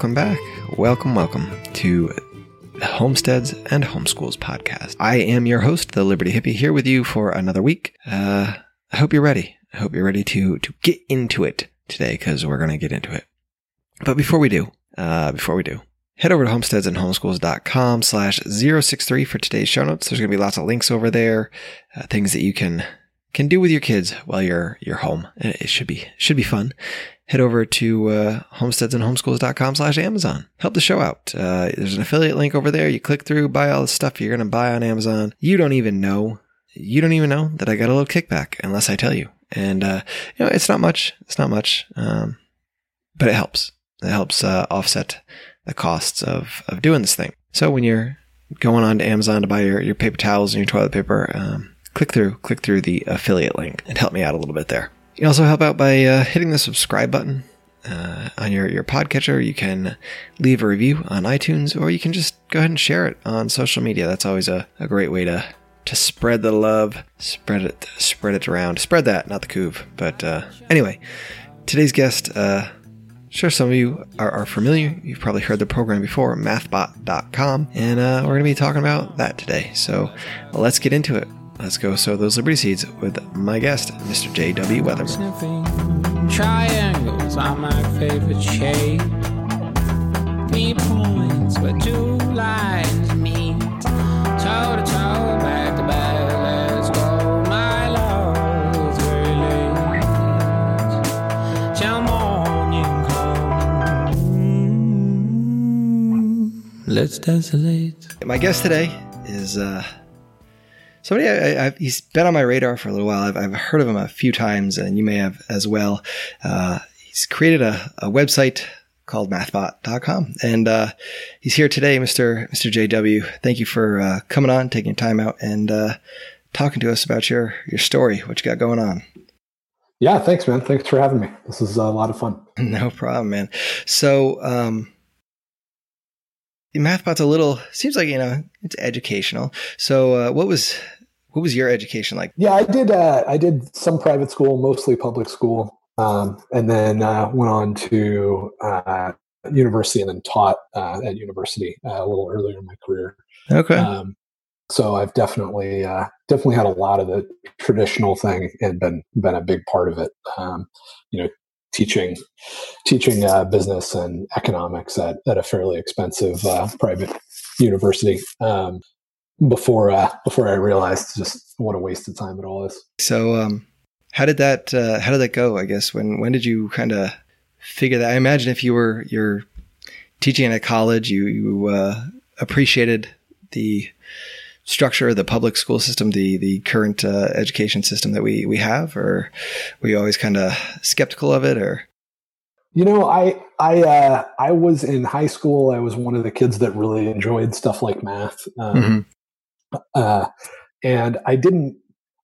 welcome back. Welcome, welcome to the Homesteads and Homeschools podcast. I am your host, the Liberty Hippie, here with you for another week. Uh, I hope you're ready. I hope you're ready to to get into it today because we're going to get into it. But before we do, uh, before we do, head over to homesteadsandhomeschools.com slash 063 for today's show notes. There's going to be lots of links over there, uh, things that you can can do with your kids while you're you're home. It should be should be fun. Head over to uh, homesteadsandhomeschools.com slash Amazon. Help the show out. Uh, there's an affiliate link over there. You click through, buy all the stuff you're going to buy on Amazon. You don't even know. You don't even know that I got a little kickback unless I tell you. And, uh, you know, it's not much. It's not much. Um, but it helps. It helps, uh, offset the costs of, of doing this thing. So when you're going on to Amazon to buy your, your paper towels and your toilet paper, um, click through, click through the affiliate link and help me out a little bit there. You can also help out by uh, hitting the subscribe button uh, on your, your podcatcher. You can leave a review on iTunes, or you can just go ahead and share it on social media. That's always a, a great way to to spread the love, spread it, spread it around, spread that, not the coov. But uh, anyway, today's guest. Uh, Sure, some of you are, are, familiar. You've probably heard the program before, mathbot.com, and uh, we're going to be talking about that today. So let's get into it. Let's go sow those Liberty Seeds with my guest, Mr. J.W. Weatherman. Sniffing triangles are my favorite shape. Three points where two lines meet. Toe to toe, back to back, let's go. My love is very late. Till morning come. Let's desolate. My guest today is uh, somebody I, I, he's been on my radar for a little while. I've, I've, heard of him a few times, and you may have as well. Uh, he's created a, a, website called mathbot.com, and uh, he's here today, Mr. Mr. JW. Thank you for uh, coming on, taking time out, and uh, talking to us about your your story, what you got going on. Yeah, thanks, man. Thanks for having me. This is a lot of fun. No problem, man. So, um, MathBot's a little seems like you know it's educational. So, uh, what was what was your education like? Yeah, I did. Uh, I did some private school, mostly public school, um, and then uh, went on to uh, university and then taught uh, at university uh, a little earlier in my career. Okay. Um, so I've definitely definitely had a lot of the traditional thing and been been a big part of it. Um, you know, teaching teaching uh, business and economics at, at a fairly expensive uh, private university um, before uh, before I realized just what a waste of time it all is. So, um, how did that uh, how did that go? I guess when when did you kind of figure that? I imagine if you were you're teaching at a college, you you uh, appreciated the structure of the public school system, the the current uh, education system that we we have, or were you always kind of skeptical of it, or? You know, I I uh, I was in high school. I was one of the kids that really enjoyed stuff like math, um, mm-hmm. uh, and I didn't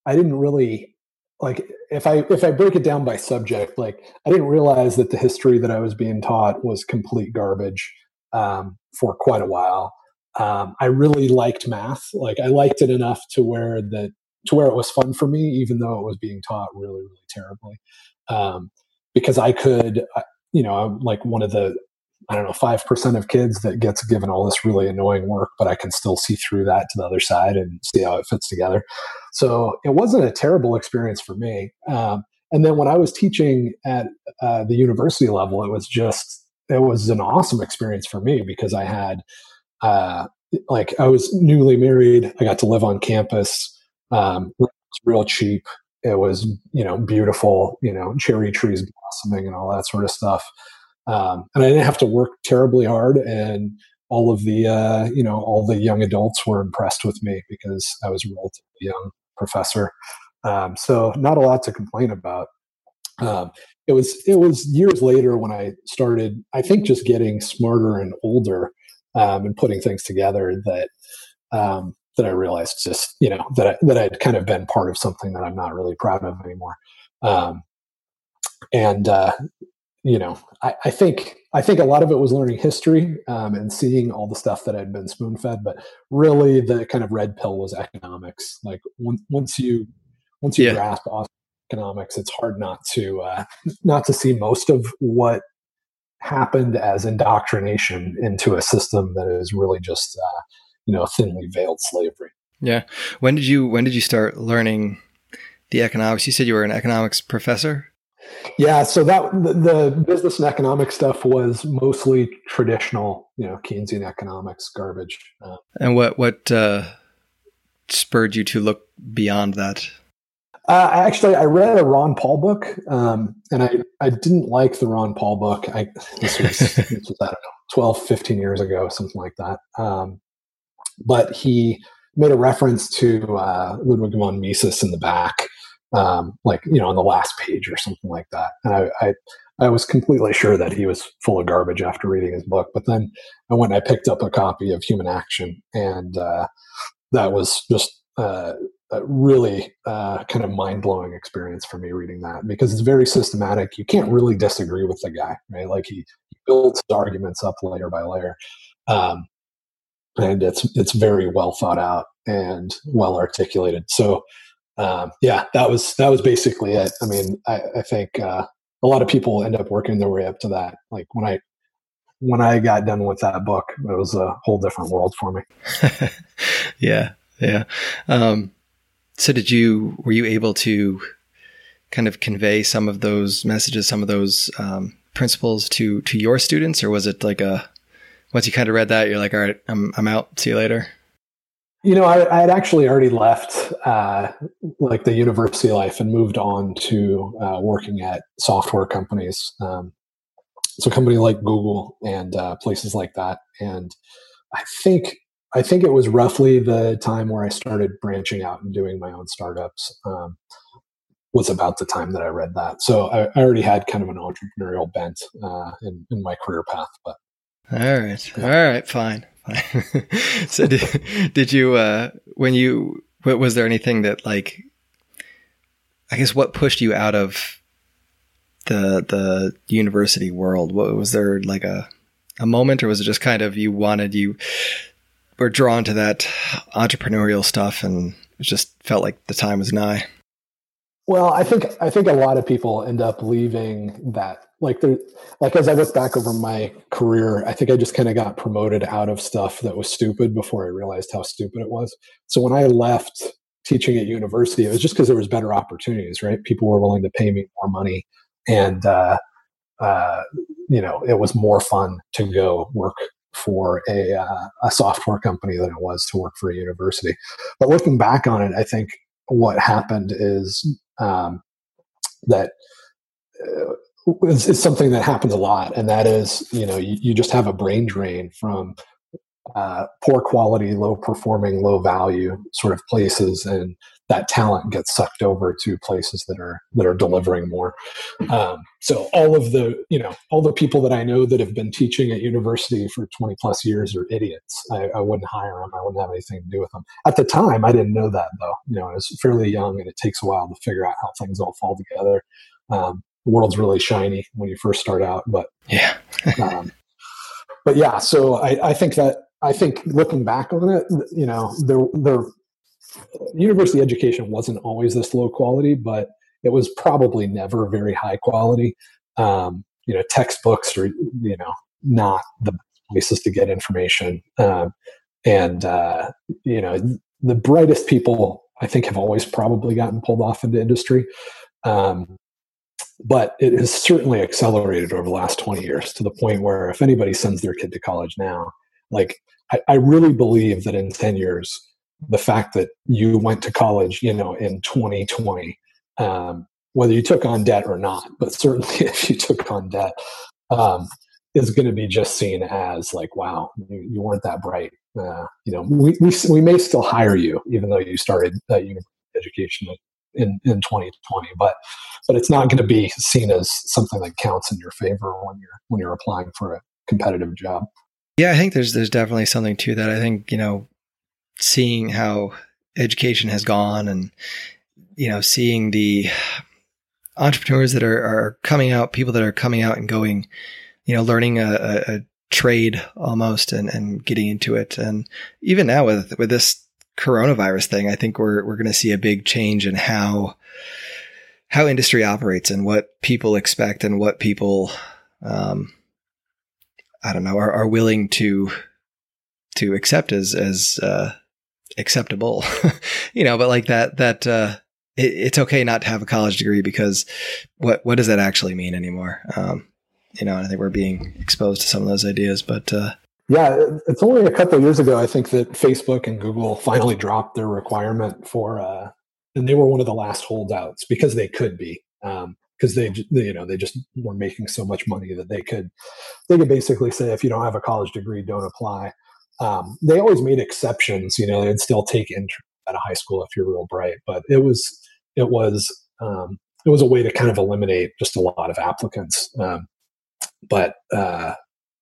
I didn't really like if I if I break it down by subject, like I didn't realize that the history that I was being taught was complete garbage um, for quite a while um, I really liked math. Like I liked it enough to where that to where it was fun for me, even though it was being taught really, really terribly. Um, because I could, you know, I'm like one of the I don't know five percent of kids that gets given all this really annoying work, but I can still see through that to the other side and see how it fits together. So it wasn't a terrible experience for me. Um, and then when I was teaching at uh, the university level, it was just it was an awesome experience for me because I had uh, like I was newly married. I got to live on campus. Um, it was real cheap. It was, you know, beautiful, you know, cherry trees blossoming and all that sort of stuff. Um, and I didn't have to work terribly hard. And all of the, uh, you know, all the young adults were impressed with me because I was a relatively young professor. Um, so not a lot to complain about. Um, it was it was years later when I started. I think just getting smarter and older um, and putting things together that um, that I realized just you know that I, that I'd kind of been part of something that I'm not really proud of anymore. Um, and uh, you know, I, I, think I think a lot of it was learning history um, and seeing all the stuff that I'd been spoon fed, but really the kind of red pill was economics. Like once once you once you yeah. grasp economics, it's hard not to uh, not to see most of what happened as indoctrination into a system that is really just uh, you know thinly veiled slavery. Yeah. When did you when did you start learning the economics? You said you were an economics professor. Yeah, so that the, the business and economic stuff was mostly traditional, you know, Keynesian economics garbage. Uh, and what what uh, spurred you to look beyond that? Uh, actually, I read a Ron Paul book, um, and I, I didn't like the Ron Paul book. I this was, this was I don't know 12, 15 years ago, something like that. Um, but he made a reference to uh, Ludwig von Mises in the back, um, like you know on the last page or something like that. And I, I, I was completely sure that he was full of garbage after reading his book. But then I went and I picked up a copy of Human Action, and uh, that was just uh, a really uh, kind of mind blowing experience for me reading that because it's very systematic. You can't really disagree with the guy, right? Like he, he builds arguments up layer by layer. Um, and it's it's very well thought out and well articulated. So um, yeah, that was that was basically it. I mean, I, I think uh, a lot of people end up working their way up to that. Like when I when I got done with that book, it was a whole different world for me. yeah, yeah. Um, so did you were you able to kind of convey some of those messages, some of those um, principles to to your students, or was it like a once you kind of read that, you're like, all right, I'm I'm out. See you later. You know, I, I had actually already left uh, like the university life and moved on to uh, working at software companies. Um, so, a company like Google and uh, places like that. And I think I think it was roughly the time where I started branching out and doing my own startups. Um, was about the time that I read that. So I, I already had kind of an entrepreneurial bent uh, in, in my career path. But all right, yeah. all right, fine. so did, did you uh, when you was there anything that like I guess what pushed you out of the the university world? What was there like a a moment, or was it just kind of you wanted you were drawn to that entrepreneurial stuff, and it just felt like the time was nigh? Well, I think I think a lot of people end up leaving that like there like as I look back over my career, I think I just kind of got promoted out of stuff that was stupid before I realized how stupid it was. So when I left teaching at university, it was just because there was better opportunities, right? People were willing to pay me more money, and uh, uh, you know it was more fun to go work for a uh, a software company than it was to work for a university. But looking back on it, I think what happened is um, that uh, it's, it's, something that happens a lot, and that is, you know, you, you just have a brain drain from uh, poor quality, low performing, low value sort of places, and that talent gets sucked over to places that are that are delivering more. Um, so all of the you know all the people that I know that have been teaching at university for twenty plus years are idiots. I, I wouldn't hire them. I wouldn't have anything to do with them. At the time, I didn't know that though. You know, I was fairly young, and it takes a while to figure out how things all fall together. Um, the world's really shiny when you first start out, but yeah. um, but yeah, so I, I think that I think looking back on it, you know, there there university education wasn't always this low quality, but it was probably never very high quality. Um, you know, textbooks are you know not the places to get information, um, and uh, you know the brightest people I think have always probably gotten pulled off into industry. Um, but it has certainly accelerated over the last 20 years to the point where if anybody sends their kid to college now, like I, I really believe that in 10 years, the fact that you went to college, you know, in 2020, um, whether you took on debt or not, but certainly if you took on debt, um, is going to be just seen as like, wow, you, you weren't that bright. Uh, you know, we, we, we may still hire you, even though you started uh, education in, in 2020, but, but it's not going to be seen as something that counts in your favor when you're, when you're applying for a competitive job. Yeah, I think there's, there's definitely something to that. I think, you know, seeing how education has gone and you know seeing the entrepreneurs that are, are coming out people that are coming out and going you know learning a, a, a trade almost and, and getting into it. And even now with with this coronavirus thing i think we're we're going to see a big change in how how industry operates and what people expect and what people um, I don't know, are, are willing to to accept as as uh, acceptable, you know. But like that that uh, it, it's okay not to have a college degree because what what does that actually mean anymore? Um, you know, I think we're being exposed to some of those ideas, but uh, yeah, it's only a couple of years ago I think that Facebook and Google finally dropped their requirement for, uh, and they were one of the last holdouts because they could be. Um, because they, they, you know they just were making so much money that they could they could basically say if you don't have a college degree don't apply um, they always made exceptions you know they'd still take entry at a high school if you're real bright but it was it was um, it was a way to kind of eliminate just a lot of applicants um, but uh,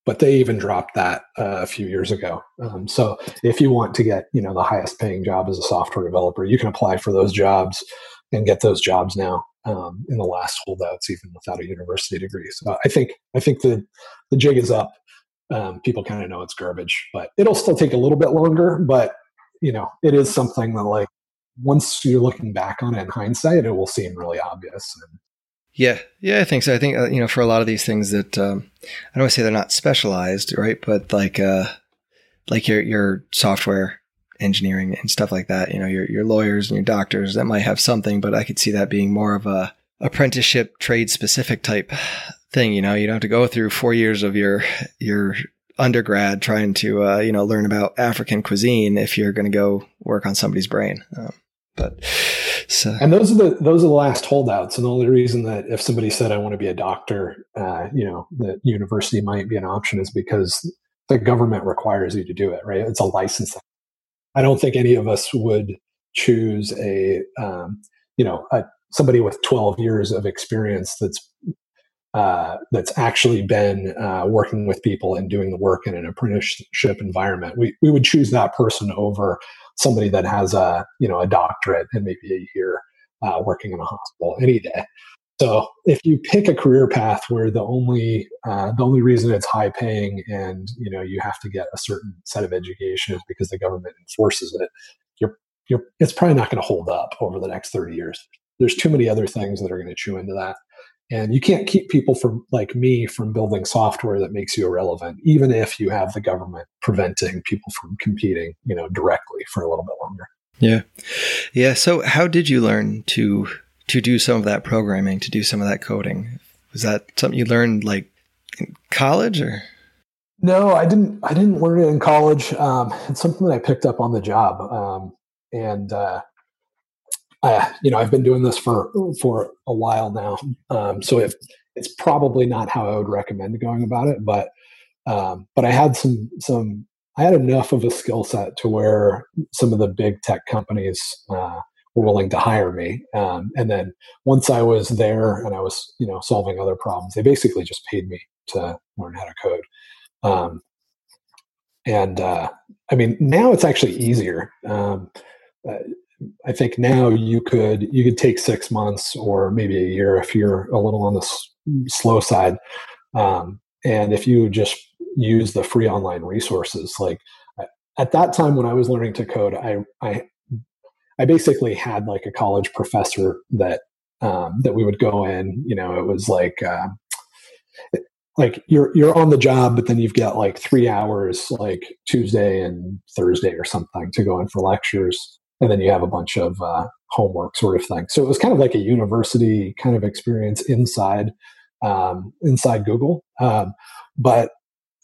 but they even dropped that uh, a few years ago. Um, so if you want to get you know the highest paying job as a software developer, you can apply for those jobs and get those jobs now um, in the last holdouts, even without a university degree. So I think I think the the jig is up. Um, people kind of know it's garbage, but it'll still take a little bit longer. But you know, it is something that like once you're looking back on it in hindsight, it will seem really obvious. And, yeah, yeah, I think so. I think uh, you know, for a lot of these things that um, I don't want to say they're not specialized, right? But like, uh, like your your software engineering and stuff like that. You know, your your lawyers and your doctors that might have something, but I could see that being more of a apprenticeship trade specific type thing. You know, you don't have to go through four years of your your undergrad trying to uh, you know learn about African cuisine if you're going to go work on somebody's brain. Um, but so. And those are the those are the last holdouts. And the only reason that if somebody said I want to be a doctor, uh, you know, that university might be an option is because the government requires you to do it. Right? It's a license. I don't think any of us would choose a um, you know a, somebody with 12 years of experience that's uh, that's actually been uh, working with people and doing the work in an apprenticeship environment. We we would choose that person over somebody that has a you know a doctorate and maybe a year uh, working in a hospital any day. So if you pick a career path where the only uh, the only reason it's high paying and you know you have to get a certain set of education is because the government enforces it, you're you're it's probably not going to hold up over the next thirty years. There's too many other things that are going to chew into that. And you can't keep people from like me from building software that makes you irrelevant, even if you have the government preventing people from competing, you know, directly for a little bit longer. Yeah. Yeah. So how did you learn to to do some of that programming, to do some of that coding? Was that something you learned like in college or? No, I didn't. I didn't learn it in college. Um, it's something that I picked up on the job, um, and uh, you know, I've been doing this for for a while now, um, so if, it's probably not how I would recommend going about it. But um, but I had some some I had enough of a skill set to where some of the big tech companies uh, were willing to hire me. Um, and then once I was there and I was you know solving other problems, they basically just paid me to learn how to code. Um, and uh, I mean, now it's actually easier. Um, uh, I think now you could you could take six months or maybe a year if you're a little on the s- slow side, um, and if you just use the free online resources. Like at that time when I was learning to code, I I I basically had like a college professor that um, that we would go in. You know, it was like. Uh, like you're you're on the job, but then you've got like three hours, like Tuesday and Thursday or something, to go in for lectures and then you have a bunch of uh, homework sort of thing. So it was kind of like a university kind of experience inside um, inside Google. Um, but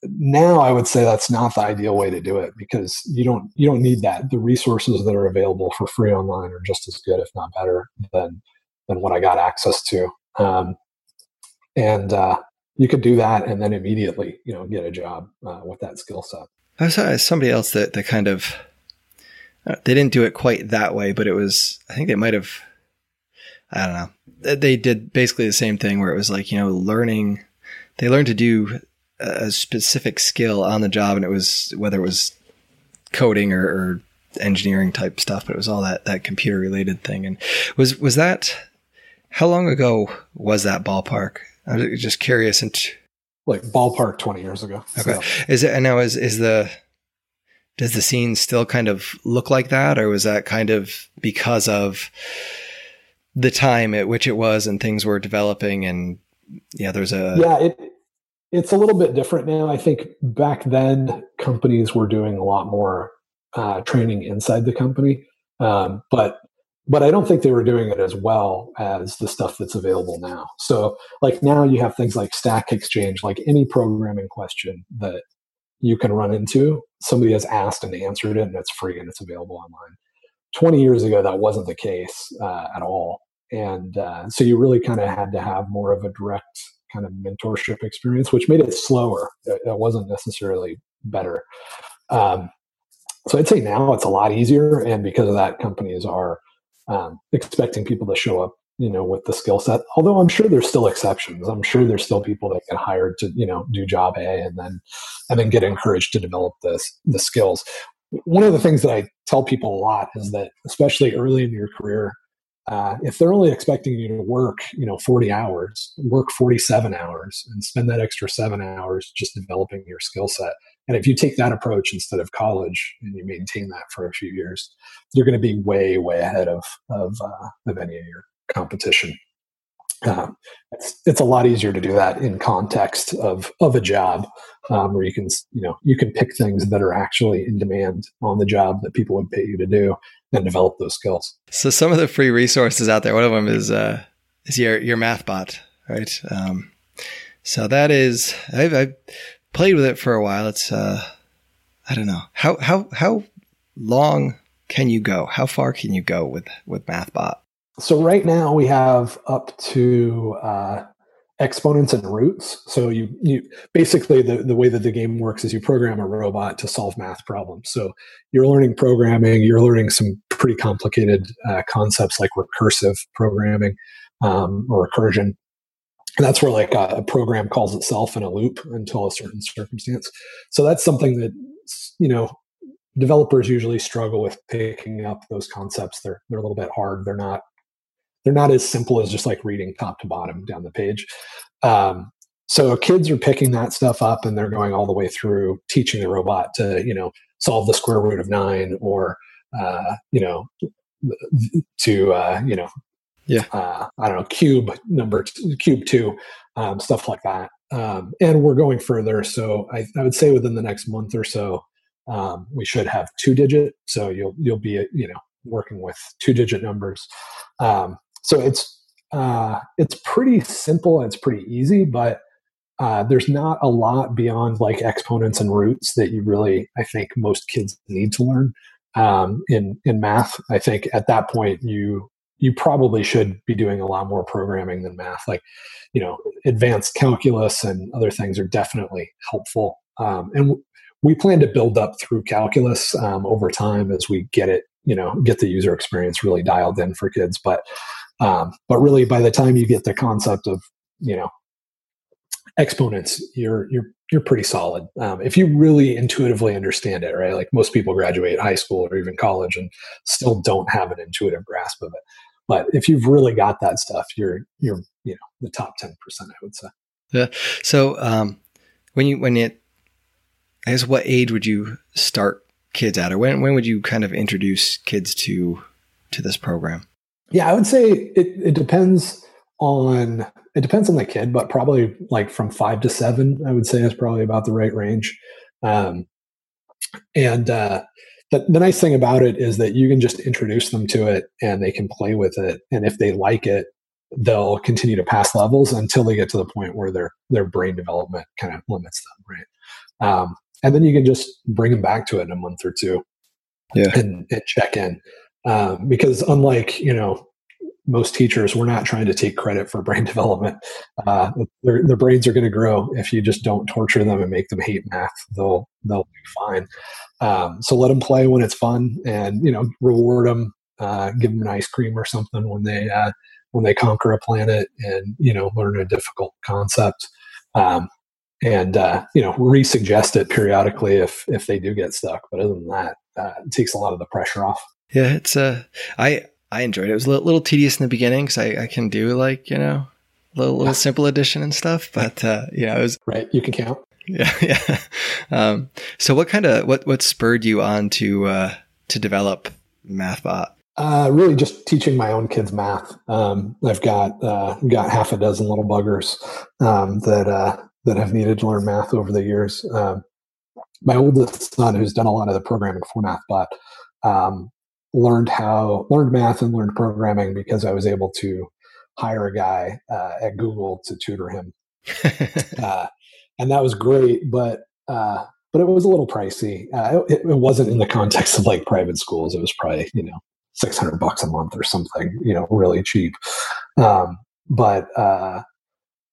now I would say that's not the ideal way to do it because you don't you don't need that. The resources that are available for free online are just as good, if not better, than than what I got access to. Um, and uh, you could do that and then immediately, you know, get a job uh, with that skill set. I saw somebody else that that kind of they didn't do it quite that way, but it was, I think they might have, I don't know. They did basically the same thing where it was like, you know, learning, they learned to do a specific skill on the job. And it was whether it was coding or, or engineering type stuff, but it was all that, that computer related thing. And was, was that, how long ago was that ballpark? I was just curious. And like ballpark 20 years ago. Okay. So. Is it, and now is, is the, does the scene still kind of look like that, or was that kind of because of the time at which it was and things were developing and yeah, there's a yeah it it's a little bit different now. I think back then companies were doing a lot more uh, training inside the company, um, but but I don't think they were doing it as well as the stuff that's available now. So like now you have things like Stack Exchange, like any programming question that you can run into, somebody has asked and answered it, and it's free and it's available online. 20 years ago, that wasn't the case uh, at all. And uh, so you really kind of had to have more of a direct kind of mentorship experience, which made it slower. It, it wasn't necessarily better. Um, so I'd say now it's a lot easier. And because of that, companies are um, expecting people to show up you know with the skill set although i'm sure there's still exceptions. I'm sure there's still people that get hired to you know do job a and then and then get encouraged to develop this the skills. One of the things that i tell people a lot is that especially early in your career uh, if they're only expecting you to work you know 40 hours work 47 hours and spend that extra seven hours just developing your skill set. And if you take that approach instead of college and you maintain that for a few years you're going to be way way ahead of of, uh, of any of your competition. Um, it's, it's a lot easier to do that in context of of a job um, where you can you know you can pick things that are actually in demand on the job that people would pay you to do and develop those skills. So some of the free resources out there, one of them is uh, is your your math bot, right? Um, so that is I've, I've, played with it for a while. It's uh, I don't know how how how long can you go? How far can you go with with MathBot? So right now we have up to uh, exponents and roots. So you you basically the, the way that the game works is you program a robot to solve math problems. So you're learning programming, you're learning some pretty complicated uh, concepts like recursive programming um, or recursion. And that's where like a, a program calls itself in a loop until a certain circumstance. So that's something that you know developers usually struggle with picking up those concepts. They're they're a little bit hard. They're not they're not as simple as just like reading top to bottom down the page. Um, so kids are picking that stuff up and they're going all the way through teaching the robot to, you know, solve the square root of nine or, uh, you know, to, uh, you know, yeah, uh, I don't know, cube number, two, cube two, um, stuff like that. Um, and we're going further. So I, I, would say within the next month or so, um, we should have two digit. So you'll, you'll be, you know, working with two digit numbers. Um, so it's uh, it's pretty simple and it's pretty easy, but uh, there's not a lot beyond like exponents and roots that you really, I think, most kids need to learn um, in in math. I think at that point you you probably should be doing a lot more programming than math. Like, you know, advanced calculus and other things are definitely helpful. Um, and w- we plan to build up through calculus um, over time as we get it, you know, get the user experience really dialed in for kids. But um, but really, by the time you get the concept of you know exponents, you're you're you're pretty solid. Um, if you really intuitively understand it, right? Like most people graduate high school or even college and still don't have an intuitive grasp of it. But if you've really got that stuff, you're you're you know the top ten percent, I would say. Yeah. So um, when you when it, I guess, what age would you start kids at, or when when would you kind of introduce kids to to this program? Yeah, I would say it, it depends on it depends on the kid, but probably like from five to seven, I would say is probably about the right range. Um, and uh, the, the nice thing about it is that you can just introduce them to it and they can play with it. And if they like it, they'll continue to pass levels until they get to the point where their their brain development kind of limits them, right? Um, and then you can just bring them back to it in a month or two, yeah, and, and check in um, because unlike you know most teachers, we're not trying to take credit for brain development. Uh, their, their brains are going to grow if you just don't torture them and make them hate math. They'll they'll be fine. Um, so let them play when it's fun, and you know reward them. Uh, give them an ice cream or something when they uh, when they conquer a planet and you know learn a difficult concept. Um, and uh, you know resuggest it periodically if if they do get stuck. But other than that, uh, it takes a lot of the pressure off. Yeah, it's uh, I I enjoyed it. It was a little, little tedious in the beginning because I, I can do like you know little little simple addition and stuff, but uh, yeah, it was right. You can count. Yeah, yeah. Um, so, what kind of what what spurred you on to uh, to develop MathBot? Uh, really, just teaching my own kids math. Um, I've got uh, got half a dozen little buggers um, that uh, that have needed to learn math over the years. Um, my oldest son, who's done a lot of the programming for MathBot, um, learned how learned math and learned programming because I was able to hire a guy uh, at Google to tutor him, uh, and that was great. But uh, but it was a little pricey. Uh, it, it, wasn't in the context of like private schools. It was probably you know six hundred bucks a month or something. You know, really cheap. Um, but uh,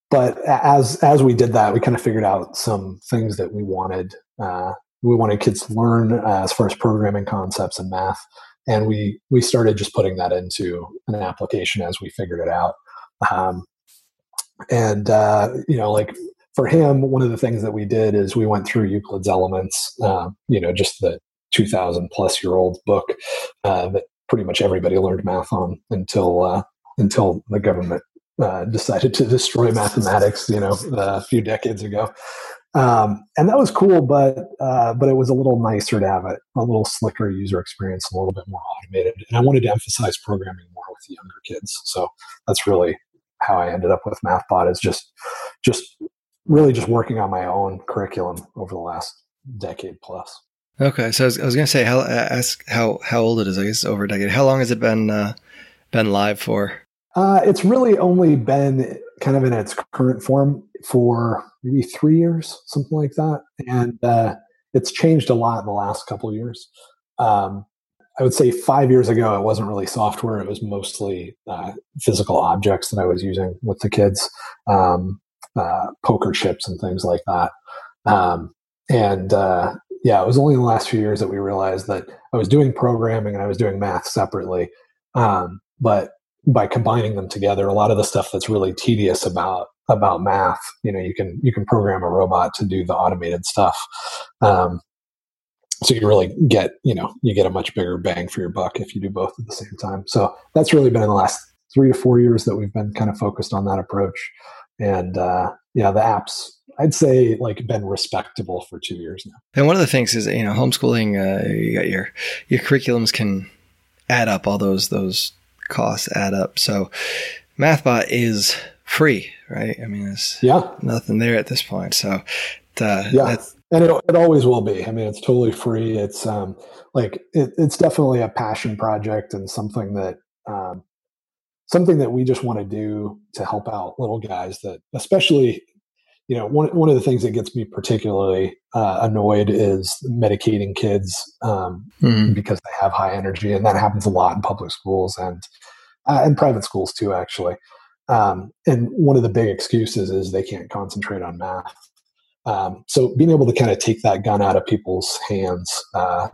but as as we did that, we kind of figured out some things that we wanted. Uh, we wanted kids to learn uh, as far as programming concepts and math, and we we started just putting that into an application as we figured it out. Um, and uh, you know, like for him, one of the things that we did is we went through Euclid's Elements. Uh, you know, just the 2,000 plus year old book uh, that pretty much everybody learned math on until uh, until the government uh, decided to destroy mathematics, you know, a few decades ago. Um, and that was cool, but uh, but it was a little nicer to have a, a little slicker user experience, a little bit more automated. And I wanted to emphasize programming more with the younger kids. So that's really how I ended up with MathBot is just just really just working on my own curriculum over the last decade plus. Okay, so I was, was going to say, how ask how how old it is. I guess over a decade. How long has it been uh, been live for? Uh, it's really only been kind of in its current form for maybe three years, something like that, and uh, it's changed a lot in the last couple of years. Um, I would say five years ago, it wasn't really software; it was mostly uh, physical objects that I was using with the kids, um, uh, poker chips and things like that. Um, and uh, yeah, it was only in the last few years that we realized that I was doing programming and I was doing math separately. Um, but by combining them together, a lot of the stuff that's really tedious about about math, you know, you can you can program a robot to do the automated stuff. Um, so you really get you know you get a much bigger bang for your buck if you do both at the same time. So that's really been in the last three to four years that we've been kind of focused on that approach. And uh, yeah, the apps I'd say like been respectable for two years now. And one of the things is you know homeschooling. Uh, you got your your curriculums can add up. All those those costs add up. So MathBot is free, right? I mean, there's yeah nothing there at this point. So uh, yeah, and it, it always will be. I mean, it's totally free. It's um like it, it's definitely a passion project and something that um, something that we just want to do to help out little guys that especially you know, one one of the things that gets me particularly uh, annoyed is medicating kids um, mm-hmm. because they have high energy, and that happens a lot in public schools and uh, and private schools too, actually. Um, and one of the big excuses is they can't concentrate on math. Um, so being able to kind of take that gun out of people's hands uh,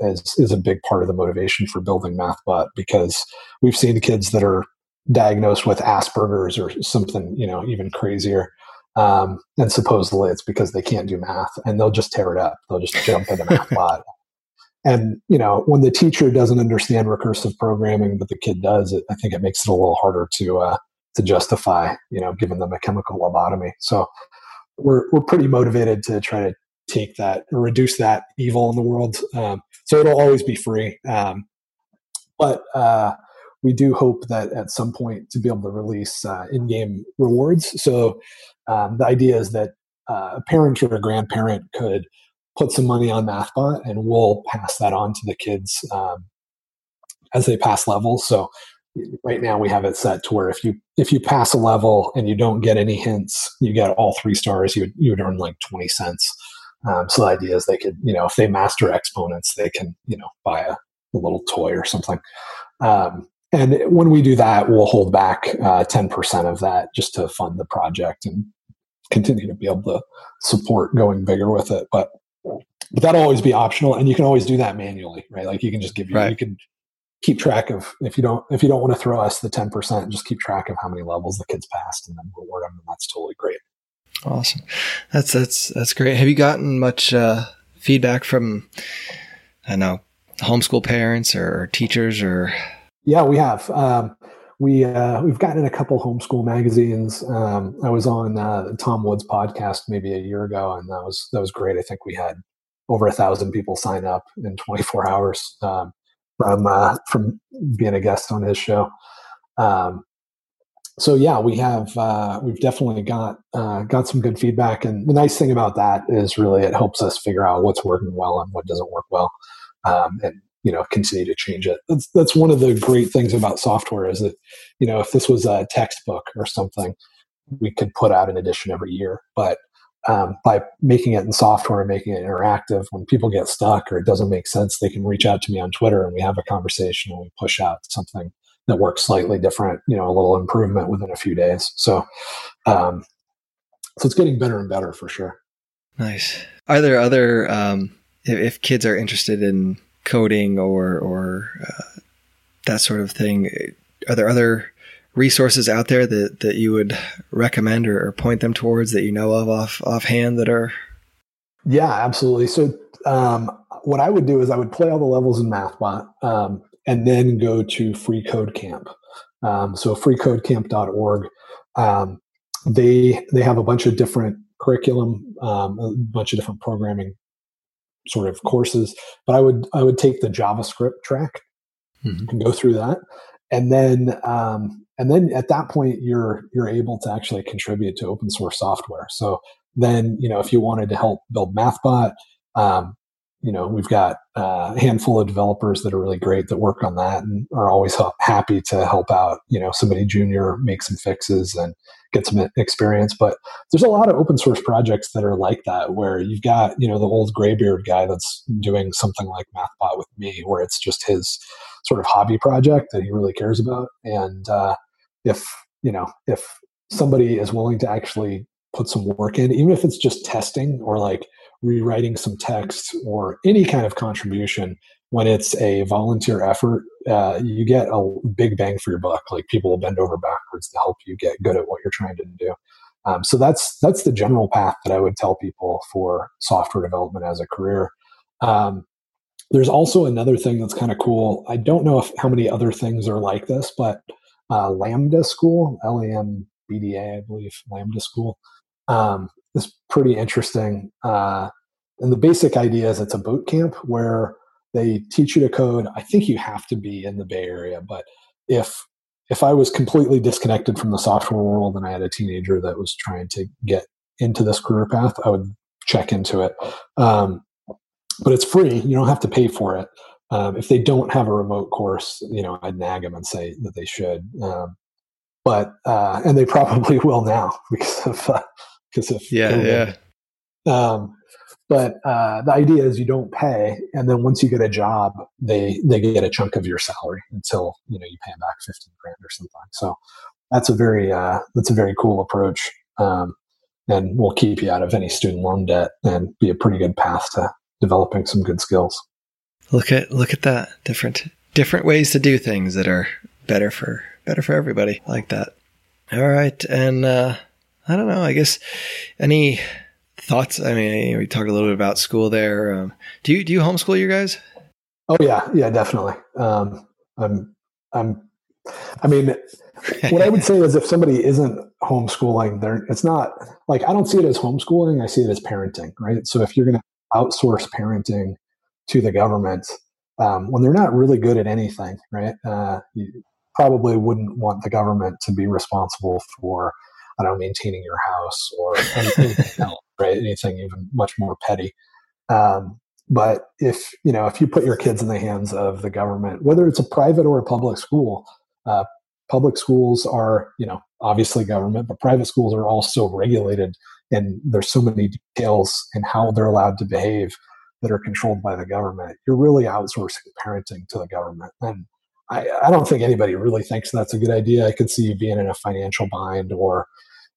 is is a big part of the motivation for building MathBot because we've seen kids that are diagnosed with Asperger's or something, you know, even crazier um, and supposedly it's because they can't do math and they'll just tear it up. They'll just jump into MathBot. And, you know, when the teacher doesn't understand recursive programming, but the kid does, it, I think it makes it a little harder to, uh, to justify, you know, giving them a chemical lobotomy. So we're, we're pretty motivated to try to take that or reduce that evil in the world. Um, so it'll always be free. Um, but, uh, we do hope that at some point to be able to release uh, in-game rewards. So um, the idea is that uh, a parent or a grandparent could put some money on MathBot, and we'll pass that on to the kids um, as they pass levels. So right now we have it set to where if you if you pass a level and you don't get any hints, you get all three stars. You would, you would earn like twenty cents. Um, so the idea is they could you know if they master exponents, they can you know buy a, a little toy or something. Um, and when we do that, we'll hold back uh, ten percent of that just to fund the project and continue to be able to support going bigger with it. But but that'll always be optional, and you can always do that manually, right? Like you can just give you right. you can keep track of if you don't if you don't want to throw us the ten percent, just keep track of how many levels the kids passed, and then reward them, and that's totally great. Awesome, that's that's that's great. Have you gotten much uh, feedback from I know homeschool parents or teachers or? Yeah, we have. Um, we uh, we've gotten in a couple homeschool magazines. Um, I was on uh, Tom Woods' podcast maybe a year ago, and that was that was great. I think we had over a thousand people sign up in 24 hours um, from uh, from being a guest on his show. Um, so yeah, we have uh, we've definitely got uh, got some good feedback, and the nice thing about that is really it helps us figure out what's working well and what doesn't work well, um, and you know continue to change it. That's that's one of the great things about software is that you know if this was a textbook or something, we could put out an edition every year, but um, by making it in software and making it interactive, when people get stuck or it doesn't make sense, they can reach out to me on Twitter and we have a conversation and we push out something that works slightly different, you know, a little improvement within a few days. So, um, so it's getting better and better for sure. Nice. Are there other, um, if, if kids are interested in coding or, or, uh, that sort of thing, are there other resources out there that, that you would recommend or, or point them towards that you know of off offhand that are? Yeah, absolutely. So, um, what I would do is I would play all the levels in MathBot. Um, and then go to Free Code Camp. Um, so freecodecamp.org. Um, they they have a bunch of different curriculum, um, a bunch of different programming sort of courses. But I would I would take the JavaScript track mm-hmm. and go through that, and then um, and then at that point you're you're able to actually contribute to open source software. So then you know if you wanted to help build MathBot, um, you know we've got uh, a handful of developers that are really great that work on that and are always happy to help out you know somebody junior make some fixes and get some experience but there's a lot of open source projects that are like that where you've got you know the old graybeard guy that's doing something like mathbot with me where it's just his sort of hobby project that he really cares about. And uh, if you know if somebody is willing to actually put some work in even if it's just testing or like rewriting some text or any kind of contribution when it's a volunteer effort uh, you get a big bang for your buck. Like people will bend over backwards to help you get good at what you're trying to do. Um, so that's that's the general path that i would tell people for software development as a career. Um, there's also another thing that's kind of cool. I don't know if how many other things are like this but uh, lambda school l-a-m-b-d-a i believe lambda school um, is pretty interesting. Uh, and the basic idea is it's a boot camp where they teach you to code. I think you have to be in the Bay Area, but if if I was completely disconnected from the software world and I had a teenager that was trying to get into this career path, I would check into it. Um, but it's free; you don't have to pay for it. Um, if they don't have a remote course, you know, I'd nag them and say that they should. Um, but uh, and they probably will now because of uh, because of yeah, COVID. yeah. Um, but uh, the idea is you don't pay, and then once you get a job, they they get a chunk of your salary until you know you pay them back fifteen grand or something. So that's a very uh, that's a very cool approach, um, and will keep you out of any student loan debt and be a pretty good path to developing some good skills. Look at look at that different different ways to do things that are better for better for everybody I like that. All right, and uh, I don't know. I guess any thoughts? I mean, we talked a little bit about school there. Um, do you do you homeschool your guys? Oh yeah, yeah, definitely. Um, I'm, I'm. I mean, what I would say is if somebody isn't homeschooling, there it's not like I don't see it as homeschooling. I see it as parenting, right? So if you're going to outsource parenting to the government um, when they're not really good at anything, right? Uh, you probably wouldn't want the government to be responsible for I don't know, maintaining your house or anything else, right? Anything even much more petty. Um, but if you know, if you put your kids in the hands of the government, whether it's a private or a public school, uh, public schools are you know obviously government, but private schools are also regulated, and there's so many details in how they're allowed to behave that are controlled by the government. You're really outsourcing parenting to the government, and I, I don't think anybody really thinks that's a good idea. I could see you being in a financial bind or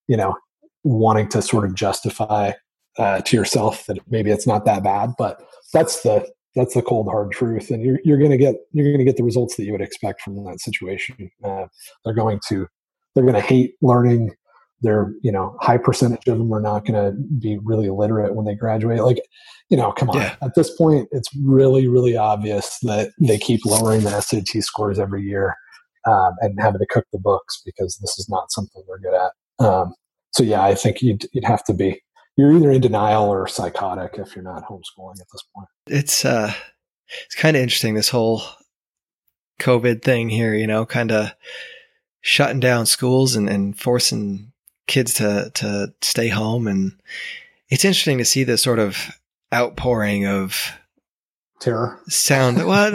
you know, wanting to sort of justify uh, to yourself that maybe it's not that bad, but that's the that's the cold hard truth, and you're you're going to get you're going to get the results that you would expect from that situation. Uh, they're going to they're going to hate learning. They're you know high percentage of them are not going to be really literate when they graduate. Like you know, come on. Yeah. At this point, it's really really obvious that they keep lowering the SAT scores every year um, and having to cook the books because this is not something they're good at. Um, so yeah, I think you'd you'd have to be you're either in denial or psychotic if you're not homeschooling at this point. It's uh, it's kind of interesting this whole COVID thing here. You know, kind of shutting down schools and, and forcing kids to to stay home and it's interesting to see this sort of outpouring of terror sound well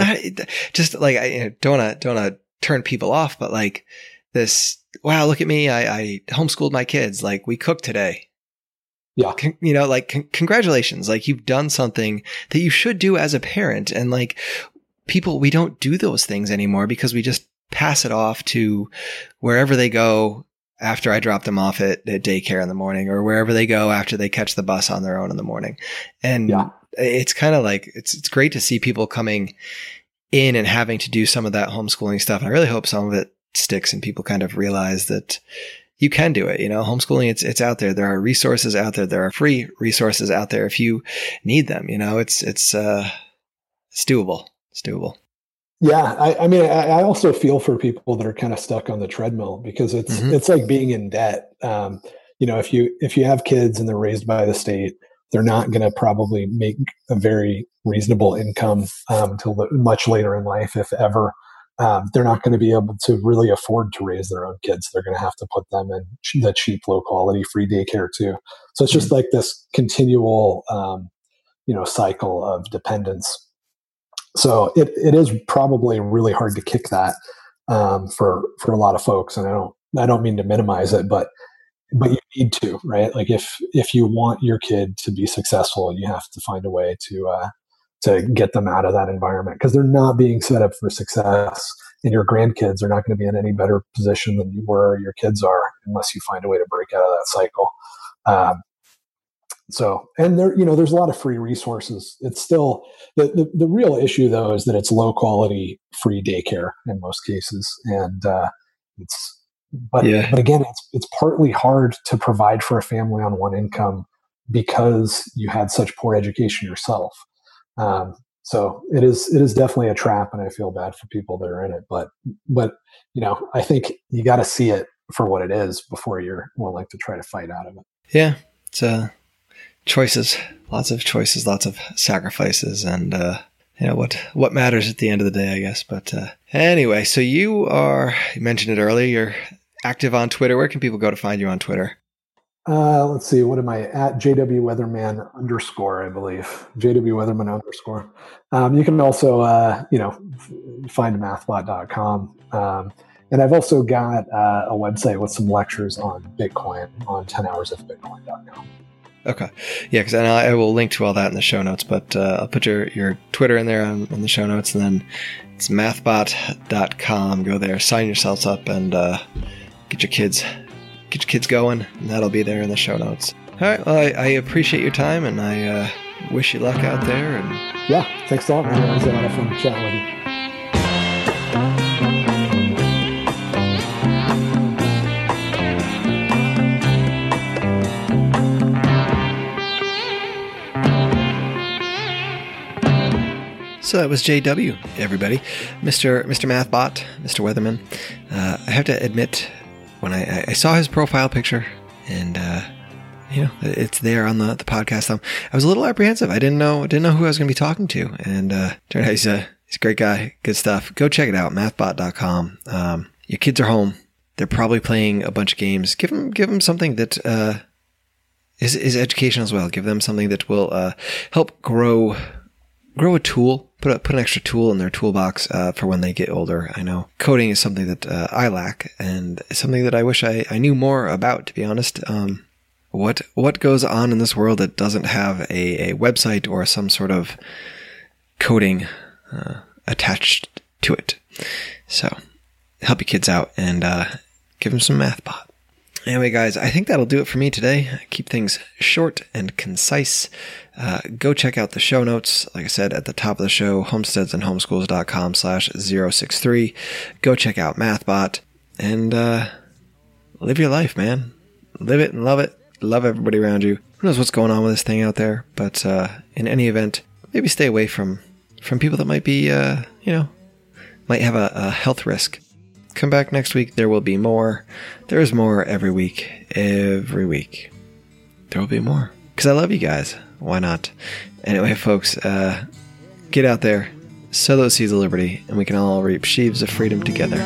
just like i don't want to don't want to turn people off but like this wow look at me i i homeschooled my kids like we cooked today yeah Con- you know like con- congratulations like you've done something that you should do as a parent and like people we don't do those things anymore because we just pass it off to wherever they go after I drop them off at, at, daycare in the morning or wherever they go after they catch the bus on their own in the morning. And yeah. it's kind of like it's it's great to see people coming in and having to do some of that homeschooling stuff. And I really hope some of it sticks and people kind of realize that you can do it. You know, homeschooling, it's, it's out there. There are resources out there. There are free resources out there if you need them. You know, it's, it's, uh, it's doable. It's doable. Yeah, I, I mean, I, I, also feel for people that are kind of stuck on the treadmill because it's mm-hmm. it's like being in debt. Um, you know, if you if you have kids and they're raised by the state, they're not going to probably make a very reasonable income um, the, much later in life, if ever. Um, they're not going to be able to really afford to raise their own kids. They're going to have to put them in the cheap, low quality free daycare too. So it's just mm-hmm. like this continual, um, you know, cycle of dependence so it, it is probably really hard to kick that um, for for a lot of folks, and I don't I don't mean to minimize it, but but you need to right. Like if if you want your kid to be successful, you have to find a way to uh, to get them out of that environment because they're not being set up for success, and your grandkids are not going to be in any better position than you were. Your kids are unless you find a way to break out of that cycle. Um, so, and there, you know, there's a lot of free resources. It's still the, the, the real issue though is that it's low quality free daycare in most cases, and uh, it's but yeah. but again, it's it's partly hard to provide for a family on one income because you had such poor education yourself. Um, so it is it is definitely a trap, and I feel bad for people that are in it. But but you know, I think you got to see it for what it is before you're willing to try to fight out of it. Yeah, it's a choices, lots of choices, lots of sacrifices, and uh, you know what what matters at the end of the day, I guess. But uh, anyway, so you are you mentioned it earlier. You're active on Twitter. Where can people go to find you on Twitter? Uh, let's see. What am I at? JW Weatherman underscore, I believe. JW Weatherman underscore. Um, you can also, uh, you know, find mathbot.com. Um, and I've also got uh, a website with some lectures on Bitcoin on 10 hours of Bitcoin.com. Okay. Yeah, because I, I will link to all that in the show notes, but uh, I'll put your, your Twitter in there on, the show notes, and then it's mathbot.com. Go there, sign yourselves up, and uh, get your kids get your kids going, and that'll be there in the show notes. All right. Well, I, I appreciate your time, and I uh, wish you luck out there. And yeah, thanks a lot, man. It was a lot of fun chatting with you. So that was JW, everybody, Mr. Mr. Mathbot, Mr. Weatherman. Uh, I have to admit, when I, I saw his profile picture, and uh, you know it's there on the, the podcast, um, I was a little apprehensive. I didn't know didn't know who I was going to be talking to, and uh, turned out he's a he's a great guy, good stuff. Go check it out, mathbot.com. Um, your kids are home; they're probably playing a bunch of games. Give them give them something that uh, is is education as well. Give them something that will uh, help grow grow a tool put a, put an extra tool in their toolbox uh, for when they get older. I know coding is something that uh, I lack, and something that I wish I, I knew more about. To be honest, um, what what goes on in this world that doesn't have a, a website or some sort of coding uh, attached to it? So help your kids out and uh, give them some mathbot. Anyway, guys, I think that'll do it for me today. Keep things short and concise. Uh, go check out the show notes. Like I said at the top of the show, homesteadsandhomeschools.com slash 063. Go check out MathBot and uh, live your life, man. Live it and love it. Love everybody around you. Who knows what's going on with this thing out there? But uh, in any event, maybe stay away from from people that might be, uh, you know, might have a, a health risk. Come back next week. There will be more. There is more every week. Every week. There will be more. Because I love you guys. Why not? Anyway, folks, uh, get out there, sow those seeds of liberty, and we can all reap sheaves of freedom together.